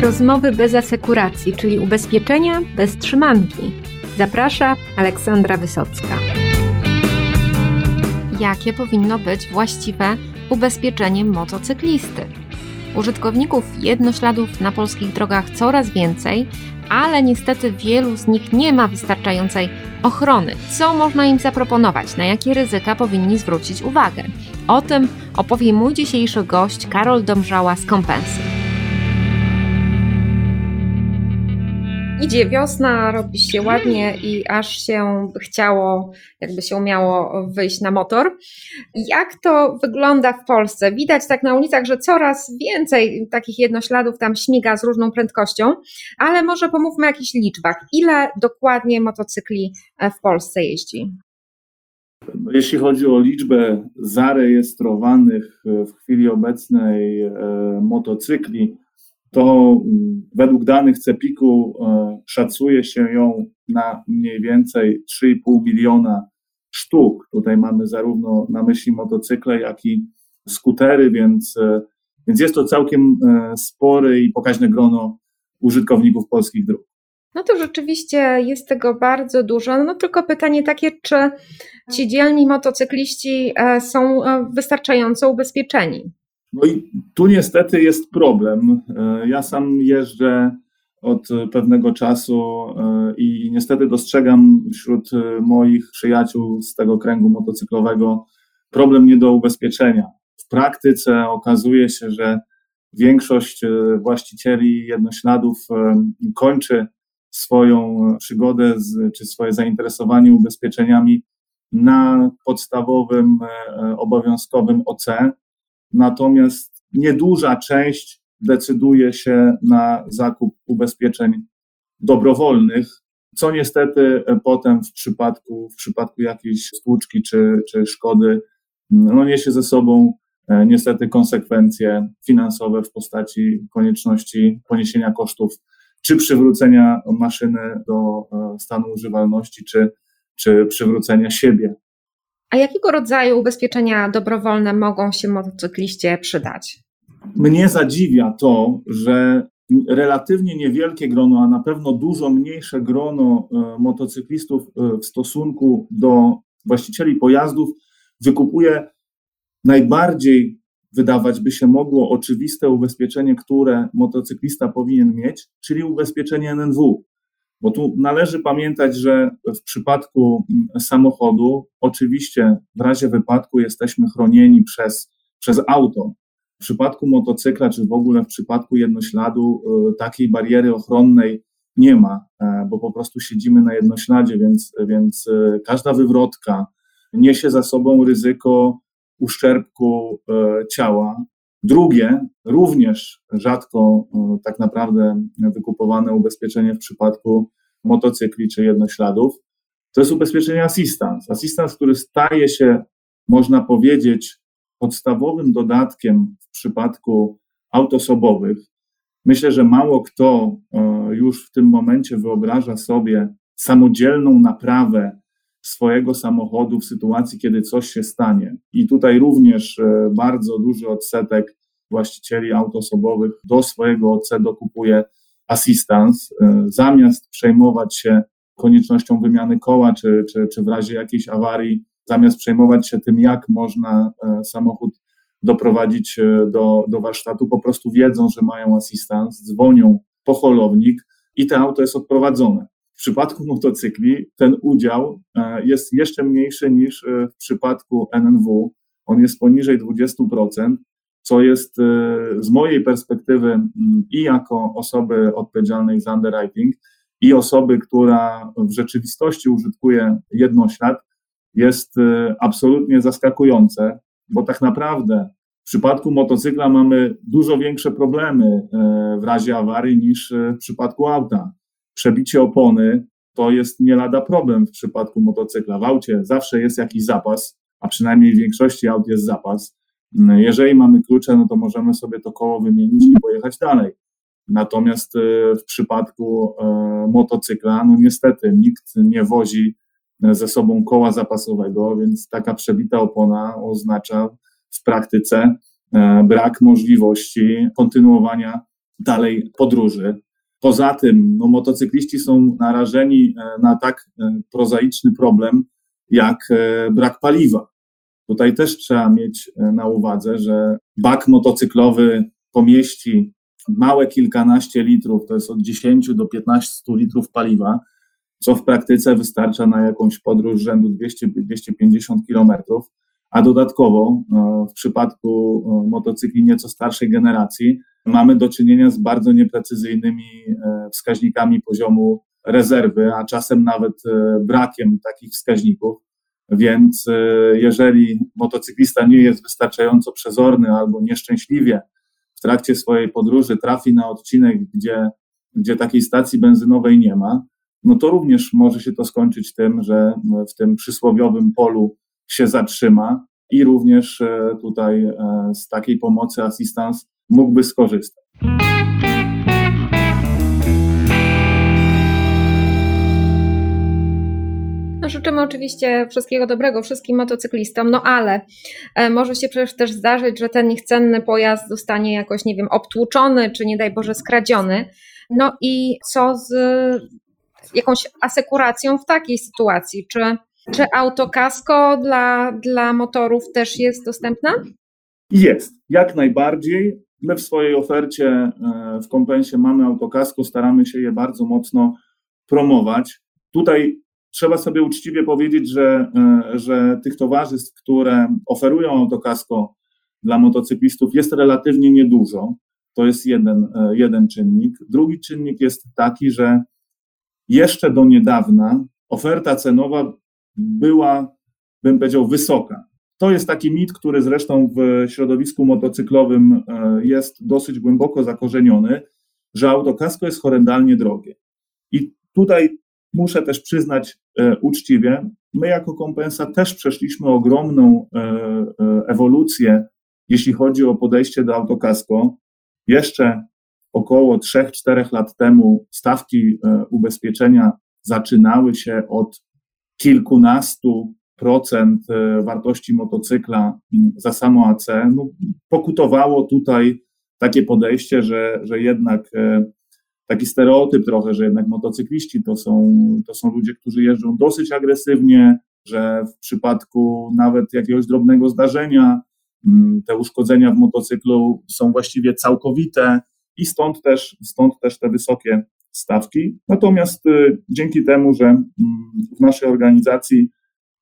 Rozmowy bez asekuracji, czyli ubezpieczenia bez trzymanki. Zaprasza Aleksandra Wysocka. Jakie powinno być właściwe ubezpieczenie motocyklisty? Użytkowników jednośladów na polskich drogach coraz więcej, ale niestety wielu z nich nie ma wystarczającej ochrony. Co można im zaproponować? Na jakie ryzyka powinni zwrócić uwagę? O tym opowie mój dzisiejszy gość Karol Domżała z Kompensy. Idzie wiosna, robi się ładnie i aż się chciało, jakby się umiało wyjść na motor. Jak to wygląda w Polsce? Widać tak na ulicach, że coraz więcej takich jednośladów tam śmiga z różną prędkością, ale może pomówmy o jakichś liczbach. Ile dokładnie motocykli w Polsce jeździ? No, jeśli chodzi o liczbę zarejestrowanych w chwili obecnej e, motocykli, to mm, według danych CEPIK-u e, szacuje się ją na mniej więcej 3,5 miliona sztuk. Tutaj mamy zarówno na myśli motocykle, jak i skutery, więc, e, więc jest to całkiem spory i pokaźne grono użytkowników polskich dróg. No to rzeczywiście jest tego bardzo dużo. No tylko pytanie takie, czy ci dzielni motocykliści e, są e, wystarczająco ubezpieczeni? No i tu niestety jest problem. E, ja sam jeżdżę od pewnego czasu i niestety dostrzegam wśród moich przyjaciół z tego kręgu motocyklowego problem nie do ubezpieczenia. W praktyce okazuje się, że większość właścicieli jednośladów kończy swoją przygodę z, czy swoje zainteresowanie ubezpieczeniami na podstawowym, e, obowiązkowym OC. Natomiast nieduża część decyduje się na zakup ubezpieczeń dobrowolnych, co niestety e, potem w przypadku, w przypadku jakiejś stłuczki czy, czy szkody no niesie ze sobą e, niestety konsekwencje finansowe w postaci konieczności poniesienia kosztów czy przywrócenia maszyny do e, stanu używalności, czy, czy przywrócenia siebie. A jakiego rodzaju ubezpieczenia dobrowolne mogą się motocykliście przydać? Mnie zadziwia to, że relatywnie niewielkie grono, a na pewno dużo mniejsze grono e, motocyklistów e, w stosunku do właścicieli pojazdów wykupuje najbardziej wydawać by się mogło oczywiste ubezpieczenie, które motocyklista powinien mieć, czyli ubezpieczenie NNW. Bo tu należy pamiętać, że w przypadku mm, samochodu, oczywiście w razie wypadku jesteśmy chronieni przez, przez auto. W przypadku motocykla, czy w ogóle w przypadku jednośladu, y, takiej bariery ochronnej nie ma, e, bo po prostu siedzimy na jednośladzie, więc, więc y, każda wywrotka niesie za sobą ryzyko uszczerbku e, ciała. Drugie, również rzadko e, tak naprawdę wykupowane ubezpieczenie w przypadku motocykli czy jednośladów, to jest ubezpieczenie assistance. Assistance, który staje się, można powiedzieć, podstawowym dodatkiem w przypadku aut osobowych. Myślę, że mało kto e, już w tym momencie wyobraża sobie samodzielną naprawę swojego samochodu w sytuacji, kiedy coś się stanie. I tutaj również e, bardzo duży odsetek właścicieli aut osobowych do swojego OC dokupuje assistance, e, zamiast przejmować się koniecznością wymiany koła, czy, czy, czy w razie jakiejś awarii, zamiast przejmować się tym, jak można e, samochód doprowadzić do, do warsztatu, po prostu wiedzą, że mają assistance, dzwonią po holownik i to auto jest odprowadzone. W przypadku motocykli ten udział e, jest jeszcze mniejszy niż e, w przypadku NNW. On jest poniżej 20%, co jest e, z mojej perspektywy i jako osoby odpowiedzialnej za underwriting, i osoby, która w rzeczywistości użytkuje jednoślad, jest absolutnie zaskakujące, bo tak naprawdę w przypadku motocykla mamy dużo większe problemy w razie awarii niż w przypadku auta przebicie opony to jest nie lada problem w przypadku motocykla. W aucie zawsze jest jakiś zapas, a przynajmniej w większości aut jest zapas. Jeżeli mamy klucze, no to możemy sobie to koło wymienić i pojechać dalej. Natomiast e, w przypadku e, motocykla, no niestety nikt nie wozi ze sobą koła zapasowego, więc taka przebita opona oznacza w praktyce e, brak możliwości kontynuowania dalej podróży. Poza tym no, motocykliści są narażeni na tak prozaiczny problem jak brak paliwa. Tutaj też trzeba mieć na uwadze, że bak motocyklowy pomieści małe kilkanaście litrów, to jest od 10 do 15 litrów paliwa, co w praktyce wystarcza na jakąś podróż rzędu 200-250 kilometrów, a dodatkowo e, w przypadku e, motocykli nieco starszej generacji mamy do czynienia z bardzo nieprecyzyjnymi e, wskaźnikami poziomu rezerwy, a czasem nawet brakiem takich wskaźników. Więc jeżeli motocyklista nie jest wystarczająco przezorny albo nieszczęśliwie w trakcie swojej podróży trafi na odcinek, gdzie, gdzie takiej stacji benzynowej nie ma, no to również może się to skończyć tym, że w tym przysłowiowym polu się zatrzyma i również e, tutaj e, z takiej pomocy asystans mógłby skorzystać. No, życzymy oczywiście wszystkiego dobrego wszystkim motocyklistom, no ale e, może się przecież też zdarzyć, że ten ich cenny pojazd zostanie jakoś, nie wiem, obtłuczony, czy nie daj Boże skradziony. No i co z jakąś asekuracją w takiej sytuacji? Czy, czy autokasko dla, dla motorów też jest dostępna? Jest, jak najbardziej. My w swojej ofercie e, w kompensie mamy autokasko, staramy się je bardzo mocno promować. Tutaj trzeba sobie uczciwie powiedzieć, że, e, że tych towarzystw, które oferują autokasko dla motocyklistów jest relatywnie niedużo. To jest jeden, e, jeden czynnik. Drugi czynnik jest taki, że jeszcze do niedawna oferta cenowa była, bym powiedział, wysoka. To jest taki mit, który zresztą w środowisku motocyklowym e, jest dosyć głęboko zakorzeniony, że autokasko jest horrendalnie drogie. I tutaj muszę też przyznać e, uczciwie, my jako kompensa też przeszliśmy ogromną e, ewolucję, jeśli chodzi o podejście do autokasko. Jeszcze około 3-4 lat temu stawki ubezpieczenia zaczynały się od kilkunastu wartości motocykla za samo AC. No, pokutowało tutaj takie podejście, że, że jednak e, taki stereotyp trochę, że jednak motocykliści to są, to są ludzie, którzy jeżdżą dosyć agresywnie, że w przypadku nawet jakiegoś drobnego zdarzenia te uszkodzenia w motocyklu są właściwie całkowite, i stąd też, stąd też te wysokie stawki. Natomiast y, dzięki temu, że mm, w naszej organizacji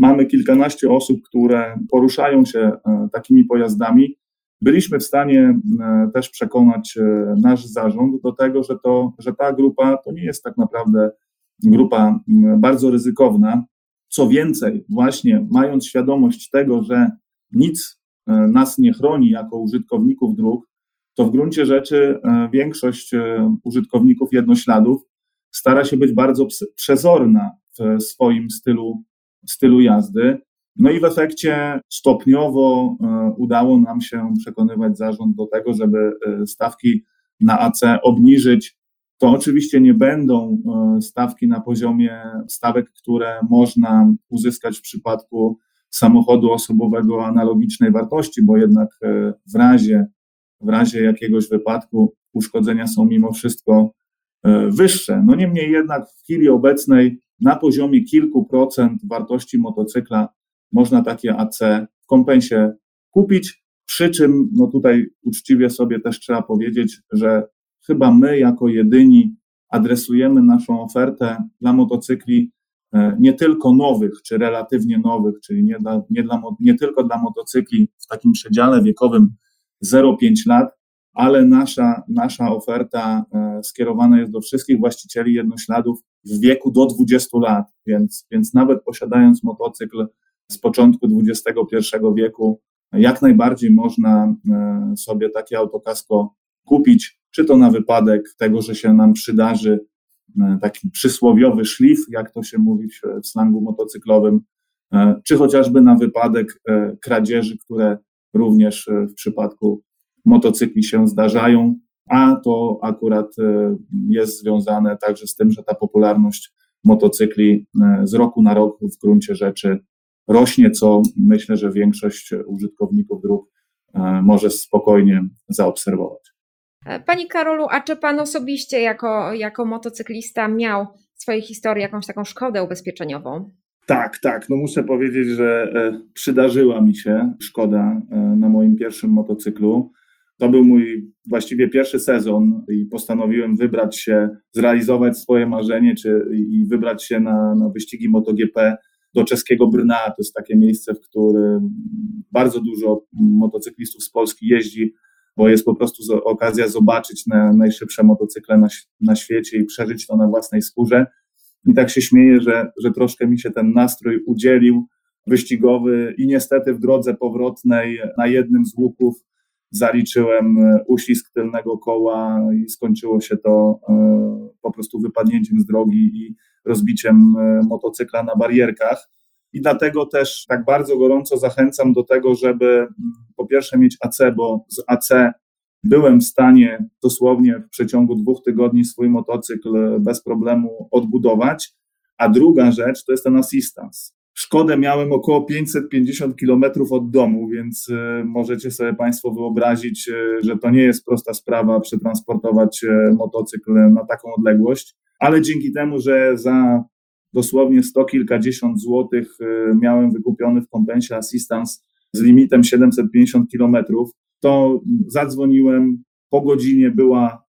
mamy kilkanaście osób, które poruszają się e, takimi pojazdami, byliśmy w stanie e, też przekonać e, nasz zarząd do tego, że, to, że ta grupa to nie jest tak naprawdę grupa bardzo ryzykowna. Co więcej, właśnie mając świadomość tego, że nic nas nie chroni jako użytkowników dróg, to w gruncie rzeczy większość użytkowników jednośladów stara się być bardzo przezorna w swoim stylu, stylu jazdy. No i w efekcie stopniowo e, udało nam się przekonywać zarząd do tego, żeby stawki na AC obniżyć. To oczywiście nie będą stawki na poziomie stawek, które można uzyskać w przypadku samochodu osobowego analogicznej wartości, bo jednak w razie w razie jakiegoś wypadku uszkodzenia są mimo wszystko e, wyższe. No niemniej jednak w chwili obecnej na poziomie kilku procent wartości motocykla można takie AC w kompensie kupić, przy czym no tutaj uczciwie sobie też trzeba powiedzieć, że chyba my jako jedyni adresujemy naszą ofertę dla motocykli e, nie tylko nowych, czy relatywnie nowych, czyli nie, dla, nie, dla, nie tylko dla motocykli w takim przedziale wiekowym 0,5 lat, ale nasza, nasza oferta e, skierowana jest do wszystkich właścicieli jednośladów w wieku do 20 lat, więc, więc nawet posiadając motocykl z początku XXI wieku, jak najbardziej można e, sobie takie autokasko kupić, czy to na wypadek tego, że się nam przydarzy e, taki przysłowiowy szlif, jak to się mówi w slangu motocyklowym, czy chociażby na wypadek kradzieży, które również w przypadku motocykli się zdarzają, a to akurat e, jest związane także z tym, że ta popularność motocykli e, z roku na rok w gruncie rzeczy rośnie, co myślę, że większość użytkowników dróg może spokojnie zaobserwować. Panie Karolu, a czy Pan osobiście jako, jako motocyklista miał w swojej historii jakąś taką szkodę ubezpieczeniową? Tak, tak. No muszę powiedzieć, że e, przydarzyła mi się szkoda e, na moim pierwszym motocyklu. To był mój właściwie pierwszy sezon i postanowiłem wybrać się, zrealizować swoje marzenie czy, i wybrać się na, na wyścigi MotoGP do czeskiego Brna. To jest takie miejsce, w którym bardzo dużo motocyklistów z Polski jeździ, bo jest po prostu okazja zobaczyć na najszybsze motocykle na, na świecie i przeżyć to na własnej skórze. I tak się śmieję, że, że troszkę mi się ten nastrój udzielił wyścigowy i niestety w drodze powrotnej na jednym z łuków zaliczyłem uścisk tylnego koła i skończyło się to e, po prostu wypadnięciem z drogi i rozbiciem e, motocykla na barierkach. I dlatego też tak bardzo gorąco zachęcam do tego, żeby mm, po pierwsze mieć AC, bo z AC byłem w stanie dosłownie w przeciągu dwóch tygodni swój motocykl bez problemu odbudować. A druga rzecz to jest ten assistance. Szkodę miałem około 550 kilometrów od domu, więc e, możecie sobie Państwo wyobrazić, e, że to nie jest prosta sprawa przetransportować e, motocykl na taką odległość, ale dzięki temu, że za dosłownie sto kilkadziesiąt złotych miałem wykupiony w kompensie assistance z limitem 750 kilometrów, to zadzwoniłem, po godzinie była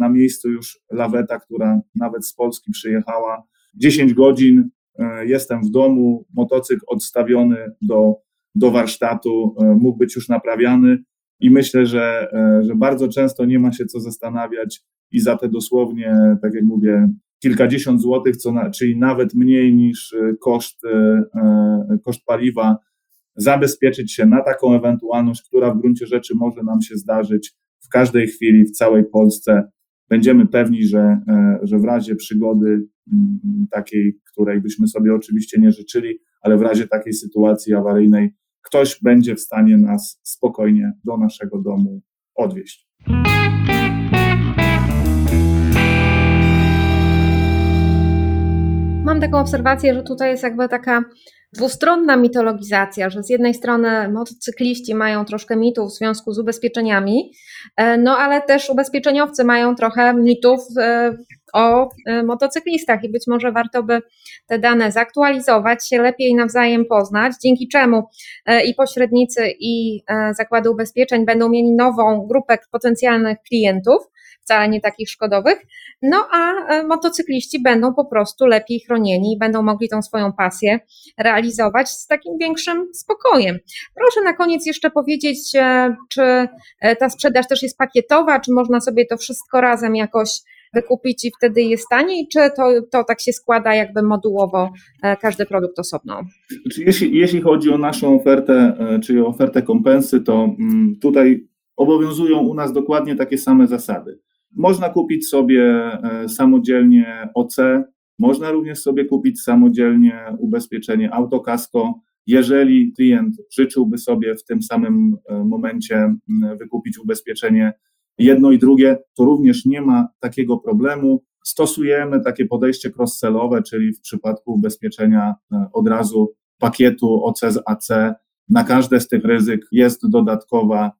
na miejscu już laweta, która nawet z Polski przyjechała. 10 godzin jestem w domu, motocykl odstawiony do, do warsztatu, e, mógł być już naprawiany i myślę, że, że bardzo często nie ma się co zastanawiać i za te dosłownie, tak jak mówię, kilkadziesiąt złotych, co na, czyli nawet mniej niż koszt, koszt paliwa, zabezpieczyć się na taką ewentualność, która w gruncie rzeczy może nam się zdarzyć w każdej chwili w całej Polsce. Będziemy pewni, że, e, że w razie przygody mm, takiej, której byśmy sobie oczywiście nie życzyli, ale w razie takiej sytuacji awaryjnej, ktoś będzie w stanie nas spokojnie do naszego domu odwieźć. Mam taką obserwację, że tutaj jest jakby taka dwustronna mitologizacja, że z jednej strony motocykliści mają troszkę mitów w związku z ubezpieczeniami, e, no ale też ubezpieczeniowcy mają trochę mitów e, o e, motocyklistach i być może warto by te dane zaktualizować, się lepiej nawzajem poznać, dzięki czemu i pośrednicy, i zakłady ubezpieczeń będą mieli nową grupę potencjalnych klientów, wcale nie takich szkodowych. No a e, motocykliści będą po prostu lepiej chronieni i będą mogli tą swoją pasję realizować z takim większym spokojem. Proszę na koniec jeszcze powiedzieć, e, czy e, ta sprzedaż też jest pakietowa, czy można sobie to wszystko razem jakoś wykupić i wtedy jest taniej, czy to, to tak się składa jakby modułowo każdy produkt osobno? Jeśli, jeśli chodzi o naszą ofertę, czyli ofertę kompensy, to mm, tutaj obowiązują u nas dokładnie takie same zasady. Można kupić sobie e, samodzielnie OC, można również sobie kupić samodzielnie ubezpieczenie autokasko. Jeżeli klient życzyłby sobie w tym samym e, momencie wykupić ubezpieczenie jedno i drugie, to również nie ma takiego problemu. Stosujemy takie podejście cross-sellowe, czyli w przypadku ubezpieczenia e, od razu pakietu OC z AC na każde z tych ryzyk jest dodatkowa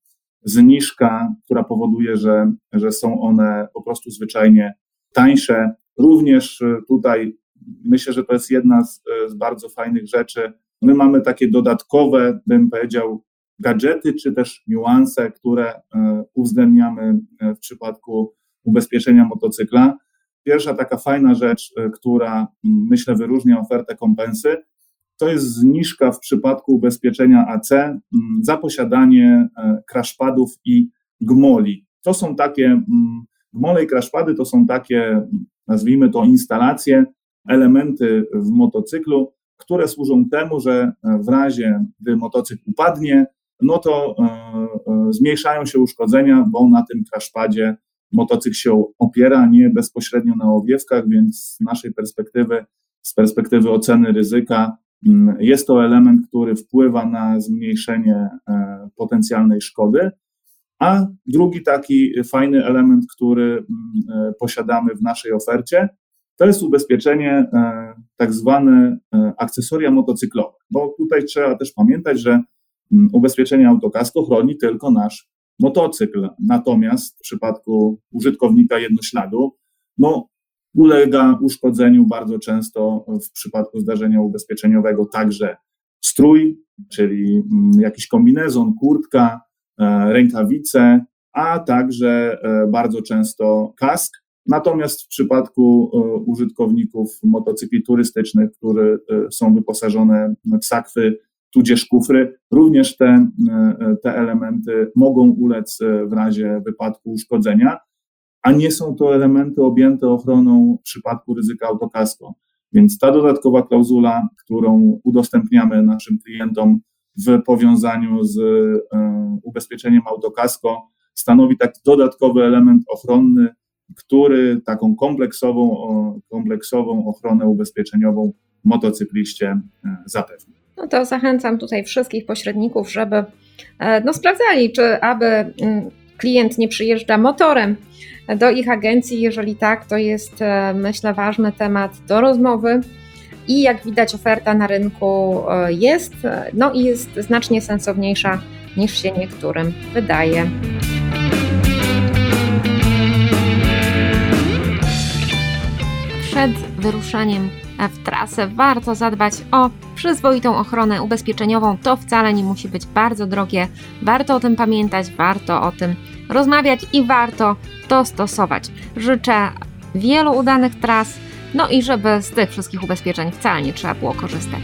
zniżka, która powoduje, że, że są one po prostu zwyczajnie tańsze. Również e, tutaj myślę, że to jest jedna z, e, z bardzo fajnych rzeczy. My mamy takie dodatkowe, bym powiedział, gadżety czy też niuanse, które e, uwzględniamy w przypadku ubezpieczenia motocykla. Pierwsza taka fajna rzecz, która myślę wyróżnia ofertę kompensy, to jest zniżka w przypadku ubezpieczenia AC mm, za posiadanie e, crashpadów i gmoli. To są takie, mm, gmole i crashpady to są takie, nazwijmy to instalacje, elementy w motocyklu, które służą temu, że e, w razie, gdy motocykl upadnie, no to e, zmniejszają się uszkodzenia, bo na tym crashpadzie motocykl się opiera nie bezpośrednio na owiewkach, więc z naszej perspektywy, z perspektywy oceny ryzyka, Mm, jest to element, który wpływa na zmniejszenie e, potencjalnej szkody. A drugi taki fajny element, który mm, e, posiadamy w naszej ofercie, to jest ubezpieczenie e, tak zwane akcesoria motocyklowe, bo tutaj trzeba też pamiętać, że mm, ubezpieczenie autokasko chroni tylko nasz Motocykl natomiast w przypadku użytkownika jednośladu, no, ulega uszkodzeniu bardzo często w przypadku zdarzenia ubezpieczeniowego także strój, czyli mm, jakiś kombinezon, kurtka, e, rękawice, a także e, bardzo często kask. Natomiast w przypadku e, użytkowników motocykli turystycznych, które są wyposażone w sakwy tudzież kufry, również te, te elementy mogą ulec w razie wypadku uszkodzenia, a nie są to elementy objęte ochroną w przypadku ryzyka autokasko. Więc ta dodatkowa klauzula, którą udostępniamy naszym klientom w powiązaniu z e, ubezpieczeniem autokasko, stanowi taki dodatkowy element ochronny, który taką kompleksową, kompleksową ochronę ubezpieczeniową motocykliście e, zapewni. No to zachęcam tutaj wszystkich pośredników, żeby e, no, sprawdzali, czy aby mm, klient nie przyjeżdża motorem do ich agencji. Jeżeli tak, to jest myślę ważny temat do rozmowy i jak widać oferta na rynku e, jest, no i jest znacznie sensowniejsza niż się niektórym wydaje. Przed wyruszeniem w trasę warto zadbać o przyzwoitą ochronę ubezpieczeniową. To wcale nie musi być bardzo drogie. Warto o tym pamiętać, warto o tym rozmawiać i warto to stosować. Życzę wielu udanych tras no i żeby z tych wszystkich ubezpieczeń wcale nie trzeba było korzystać.